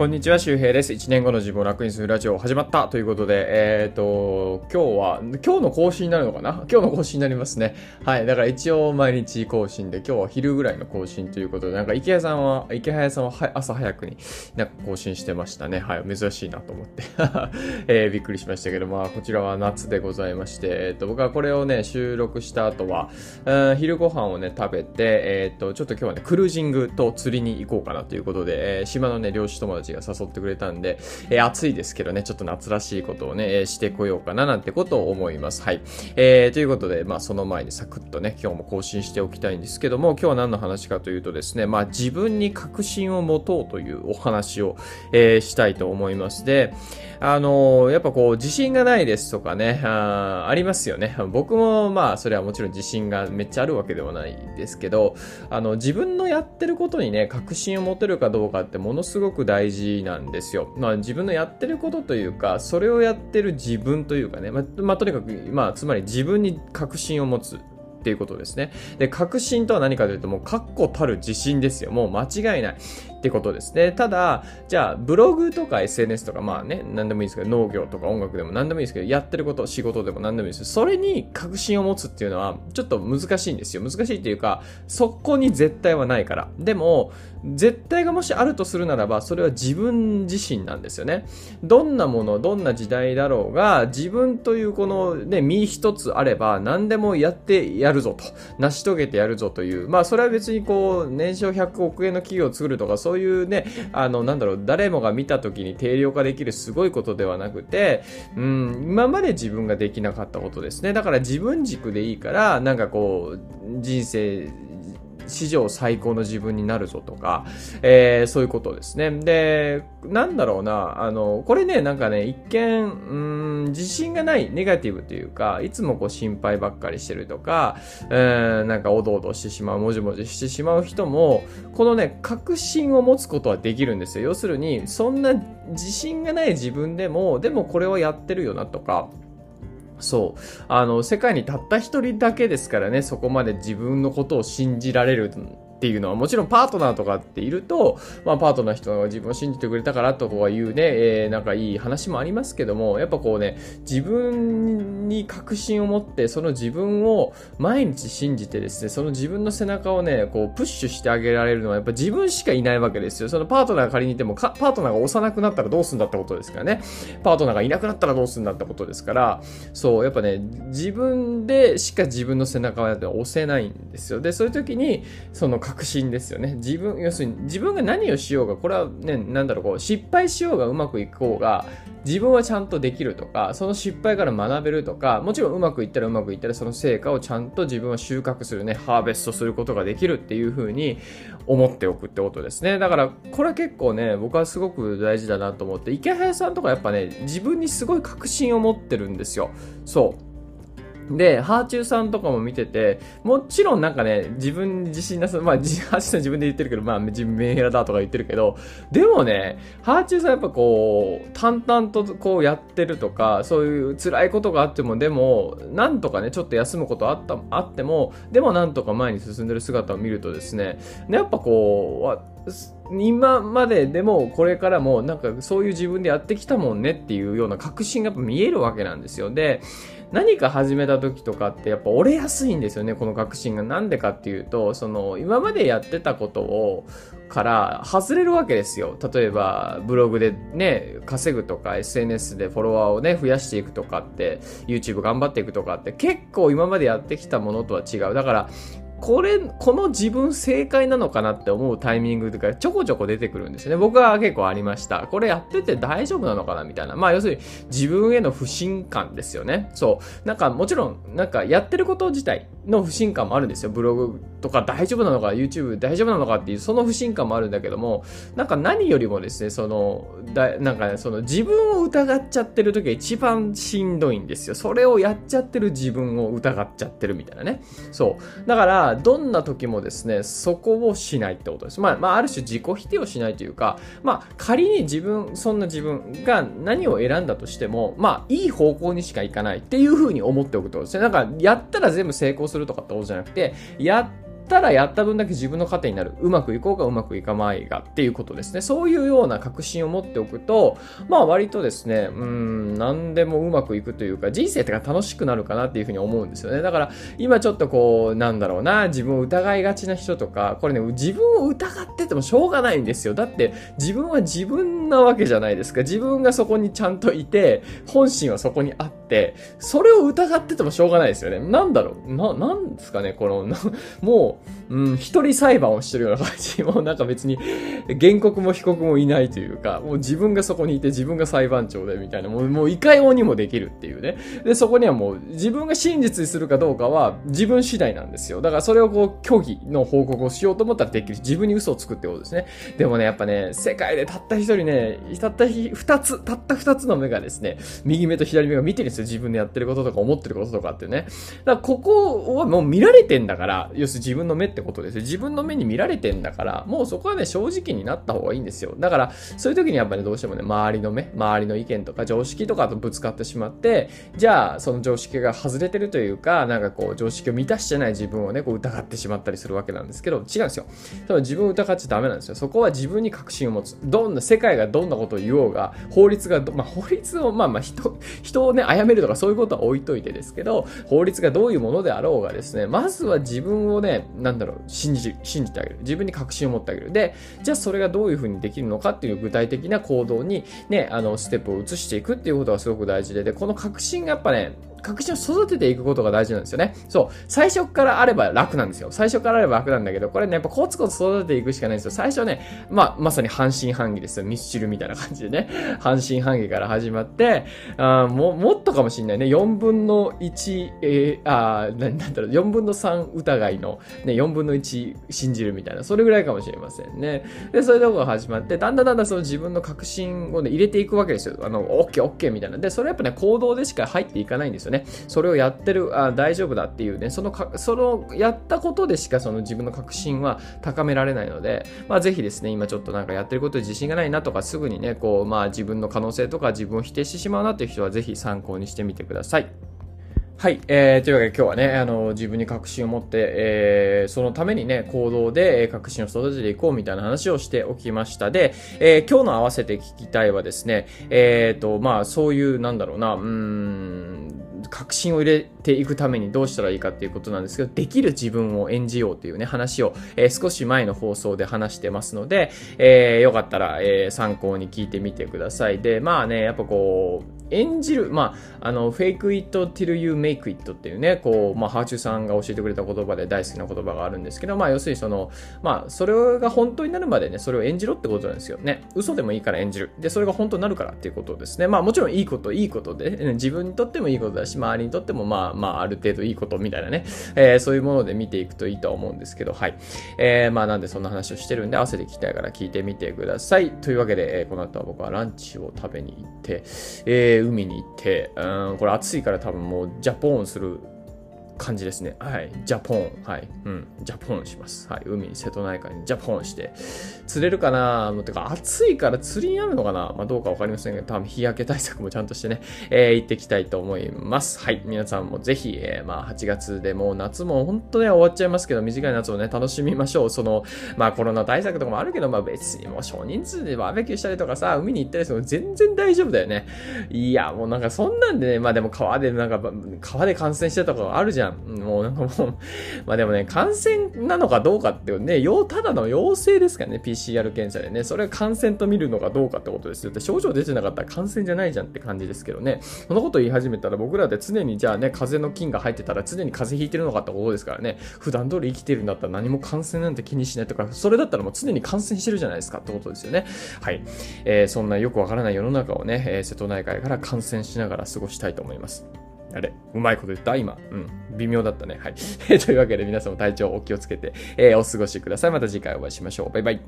こんにちは、周平です。1年後の自分を楽にするラジオ始まったということで、えっ、ー、と、今日は、今日の更新になるのかな？今日の更新になりますね。はい。だから一応毎日更新で、今日は昼ぐらいの更新ということで、なんか池谷さんは、池谷さんは朝早くになんか更新してましたね。はい。珍しいなと思って、えー、びっくりしましたけど、まあ、こちらは夏でございまして、えっ、ー、と、僕はこれをね、収録した後は、うん昼ご飯をね、食べて、えっ、と、ちょっと今日はね、クルージングと釣りに行こうかなということで、え島のね、漁師友達が誘ってくれたんで、えー、暑いですけどね、ちょっと夏らしいことをね、えしてこようかななんてことを思います。はい。えー、ということで、まあその前にサクッとね、今日も更新しておきたいんですけども、今日は何の話かというとですね、まあ自分に確信を持とうというお話を、えー、したいと思います。で、あのー、やっぱこう、自信がないですとかね、あありますよね。僕もまあ、それはもちろん自信がめっちゃあるわけではないですけど、あの、自分のやってることにね、確信を持てるかどうかってものすごく大事なんですよ。まあ、自分のやってることというか、それをやってる自分というかね、まあ、まあ、とにかく、まあ、つまり自分に確信を持つ。っていうことですね。で、確信とは何かというと、もう確固たる自信ですよ。もう間違いない。ってことですね。ただ、じゃあ、ブログとか SNS とか、まあね、何でもいいですけど、農業とか音楽でも何でもいいですけど、やってること、仕事でも何でもいいですそれに確信を持つっていうのは、ちょっと難しいんですよ。難しいっていうか、そこに絶対はないから。でも、絶対がもしあるとするならば、それは自分自身なんですよね。どんなもの、どんな時代だろうが、自分というこのね、身一つあれば、何でもやってややるぞと。成し遂げてやるぞという。まあ、それは別にこう、年商100億円の企業を作るとか、そういうね、あの、なんだろう、誰もが見た時に定量化できるすごいことではなくて、うん、今まで自分ができなかったことですね。だから自分軸でいいから、なんかこう、人生、史上最高の自分になるぞとか、えー、そういうことですね。で、なんだろうな、あの、これね、なんかね、一見、うん、自信がない、ネガティブというか、いつもこう心配ばっかりしてるとか、うん、なんかおどおどしてしまう、もじもじしてしまう人も、このね、確信を持つことはできるんですよ。要するに、そんな自信がない自分でも、でもこれはやってるよなとか、そう。あの、世界にたった一人だけですからね、そこまで自分のことを信じられるっていうのはもちろんパートナーとかっていると、まあ、パートナー人が自分を信じてくれたからとかいうね、えー、なんかいい話もありますけども、やっぱこうね、自分に確信を持って、その自分を毎日信じてですね、その自分の背中をね、こうプッシュしてあげられるのはやっぱ自分しかいないわけですよ。そのパートナーが仮にいても、パートナーが幼くなったらどうすんだってことですからね。パートナーがいなくなったらどうすんだってことですから、そう、やっぱね、自分でしか自分の背中を押せないんですよ。で、そういう時に、その確確信ですよね。自分、要するに自分が何をしようが、これはね、なんだろう、こう、失敗しようがうまくいこうが、自分はちゃんとできるとか、その失敗から学べるとか、もちろんうまくいったらうまくいったらその成果をちゃんと自分は収穫するね、ハーベストすることができるっていう風に思っておくってことですね。だから、これは結構ね、僕はすごく大事だなと思って、池早さんとかやっぱね、自分にすごい確信を持ってるんですよ。そう。で、ハーチューさんとかも見てて、もちろんなんかね、自分に自信なさ、まあ、ハーチューさん自分で言ってるけど、まあ、自分メンヘラだとか言ってるけど、でもね、ハーチューさんやっぱこう、淡々とこうやってるとか、そういう辛いことがあっても、でも、なんとかね、ちょっと休むことあった、あっても、でもなんとか前に進んでる姿を見るとですね、やっぱこう、今まででもこれからもなんかそういう自分でやってきたもんねっていうような確信がやっぱ見えるわけなんですよ。で、何か始めた時とかってやっぱ折れやすいんですよね、この確信が。なんでかっていうと、その今までやってたことをから外れるわけですよ。例えばブログでね、稼ぐとか SNS でフォロワーをね、増やしていくとかって、YouTube 頑張っていくとかって結構今までやってきたものとは違う。だからこれ、この自分正解なのかなって思うタイミングとかちょこちょこ出てくるんですよね。僕は結構ありました。これやってて大丈夫なのかなみたいな。まあ要するに自分への不信感ですよね。そう。なんかもちろん、なんかやってること自体の不信感もあるんですよ。ブログとか大丈夫なのか、YouTube 大丈夫なのかっていう、その不信感もあるんだけども、なんか何よりもですね、その、だなんかね、その自分を疑っちゃってる時が一番しんどいんですよ。それをやっちゃってる自分を疑っちゃってるみたいなね。そう。だから、どんな時もですね、そこをしないってことです。まあ、まあ、ある種自己否定をしないというか、まあ、仮に自分、そんな自分が何を選んだとしても、まあ、いい方向にしかいかないっていうふうに思っておくってことですね。なんか、やったら全部成功するとかってことじゃなくて、やっったらやった分だけ自分の糧になる。うまくいこうかうまくいかまいがっていうことですね。そういうような確信を持っておくと、まあ割とですね、うん、何でもうまくいくというか、人生ってか楽しくなるかなっていうふうに思うんですよね。だから今ちょっとこう、なんだろうな、自分を疑いがちな人とか、これね、自分を疑っててもしょうがないんですよ。だって自分は自分なわけじゃないですか。自分がそこにちゃんといて、本心はそこにあって、それを疑っててもしょうがないですよね。なんだろう？な、なんですかね、この、もうう、うん、一人裁判をしてるような感じ。もうなんか別に、原告も被告もいないというか、もう自分がそこにいて自分が裁判長でみたいな、もう、もういかようにもできるっていうね。で、そこにはもう自分が真実にするかどうかは自分次第なんですよ。だからそれをこう、虚偽の報告をしようと思ったらできるし、自分に嘘をつくってことですね。でもね、やっぱね、世界でたった一人ね、たった二つ、たった二つの目がですね、右目と左目が見てるんですよ。自分でやってることとか思ってることとかってね。だからここはもう見られてんだから、要するに自分のの目ってことです。自分の目に見られてんだから、もうそこはね、正直になった方がいいんですよ。だから、そういう時にやっぱり、ね、どうしてもね、周りの目、周りの意見とか常識とかとぶつかってしまって、じゃあ、その常識が外れてるというか、なんかこう、常識を満たしてない自分をね、こう疑ってしまったりするわけなんですけど、違うんですよ。多分自分を疑っちゃダメなんですよ。そこは自分に確信を持つ。どんな、世界がどんなことを言おうが、法律がまあ、法律を、まあまあ、人、人をね、殺めるとかそういうことは置いといてですけど、法律がどういうものであろうがですね、まずは自分をね、なんだろう、信じ、信じてあげる。自分に確信を持ってあげる。で、じゃあそれがどういうふうにできるのかっていう具体的な行動にね、あの、ステップを移していくっていうことがすごく大事で、で、この確信がやっぱね、確信を育てていくことが大事なんですよね。そう。最初からあれば楽なんですよ。最初からあれば楽なんだけど、これね、やっぱコツコツ育てていくしかないんですよ。最初ね、まあ、まさに半信半疑ですよ。ミスチルみたいな感じでね。半信半疑から始まって、あももっとかもしんないね。4分の1、えー、あななんだろう、4分の3疑いの、ね、4分の1信じるみたいな、それぐらいかもしれませんね。で、そういうとこが始まって、だんだんだんだんその自分の確信をね、入れていくわけですよ。あの、OK、OK みたいな。で、それやっぱね、行動でしか入っていかないんですよね。それをやってる、あ大丈夫だっていうね、そのか、その、やったことでしかその自分の確信は高められないので、まあぜひですね、今ちょっとなんかやってることで自信がないなとか、すぐにね、こう、まあ自分の可能性とか自分を否定してしまうなっていう人はぜひ参考にしてみてください。はい、えー、というわけで今日はね、あの、自分に確信を持って、えー、そのためにね、行動で確信を育てていこうみたいな話をしておきましたで、えー、今日の合わせて聞きたいはですね、えーと、まあ、そういう、なんだろうな、うん、確信を入れていくためにどうしたらいいかっていうことなんですけど、できる自分を演じようというね、話を、えー、少し前の放送で話してますので、えー、よかったら、えー、参考に聞いてみてください。で、まあね、やっぱこう、演じる、まあ、あの、fake it till you make it っていうね、こう、まあ、ハーチューさんが教えてくれた言葉で大好きな言葉があるんですけど、まあ、要するにその、まあ、それが本当になるまでね、それを演じろってことなんですよね。嘘でもいいから演じる。で、それが本当になるからっていうことですね。まあ、もちろんいいこと、いいことで、ね、自分にとってもいいことだし、周りにとっても、まあ、まあ、ある程度いいことみたいなね、えー、そういうもので見ていくといいとは思うんですけど、はい。えー、まあ、なんでそんな話をしてるんで、合わせて聞きたいから聞いてみてください。というわけで、えー、この後は僕はランチを食べに行って、えー、海に行って、うん、これ暑いから多分もうジャポーンする感じですね。はい。ジャポン。はい。うん。ジャポンします。はい。海瀬戸内海にジャポンして。釣れるかな？もうてか暑いから釣りになるのかな？まあどうかわかりませんけど、多分日焼け対策もちゃんとしてね、えー、行ってきたいと思います。はい。皆さんもぜひ、えー、まあ8月でもう夏も本当ね終わっちゃいますけど、短い夏をね、楽しみましょう。その、まあコロナ対策とかもあるけど、まあ別にもう少人数でバーベキューしたりとかさ、海に行ったりするの全然大丈夫だよね。いや、もうなんかそんなんでね、まあでも川でなんか、川で感染してたとかあるじゃん。もうなんかもうまあでもね、感染なのかどうかっていうね、ただの陽性ですからね、PCR 検査でね、それは感染と見るのかどうかってことですよ。で症状出てなかったら感染じゃないじゃんって感じですけどね、そのこと言い始めたら僕らで常にじゃあね、風邪の菌が入ってたら常に風邪ひいてるのかってことですからね、普段通り生きてるんだったら何も感染なんて気にしないとか、それだったらもう常に感染してるじゃないですかってことですよね。はい。えー、そんなよくわからない世の中をね、えー、瀬戸内海から感染しながら過ごしたいと思います。あれうまいこと言った？今。うん。微妙だったね。はい。というわけで皆さんも体調お気をつけて、えー、お過ごしください。また次回お会いしましょう。バイバイ。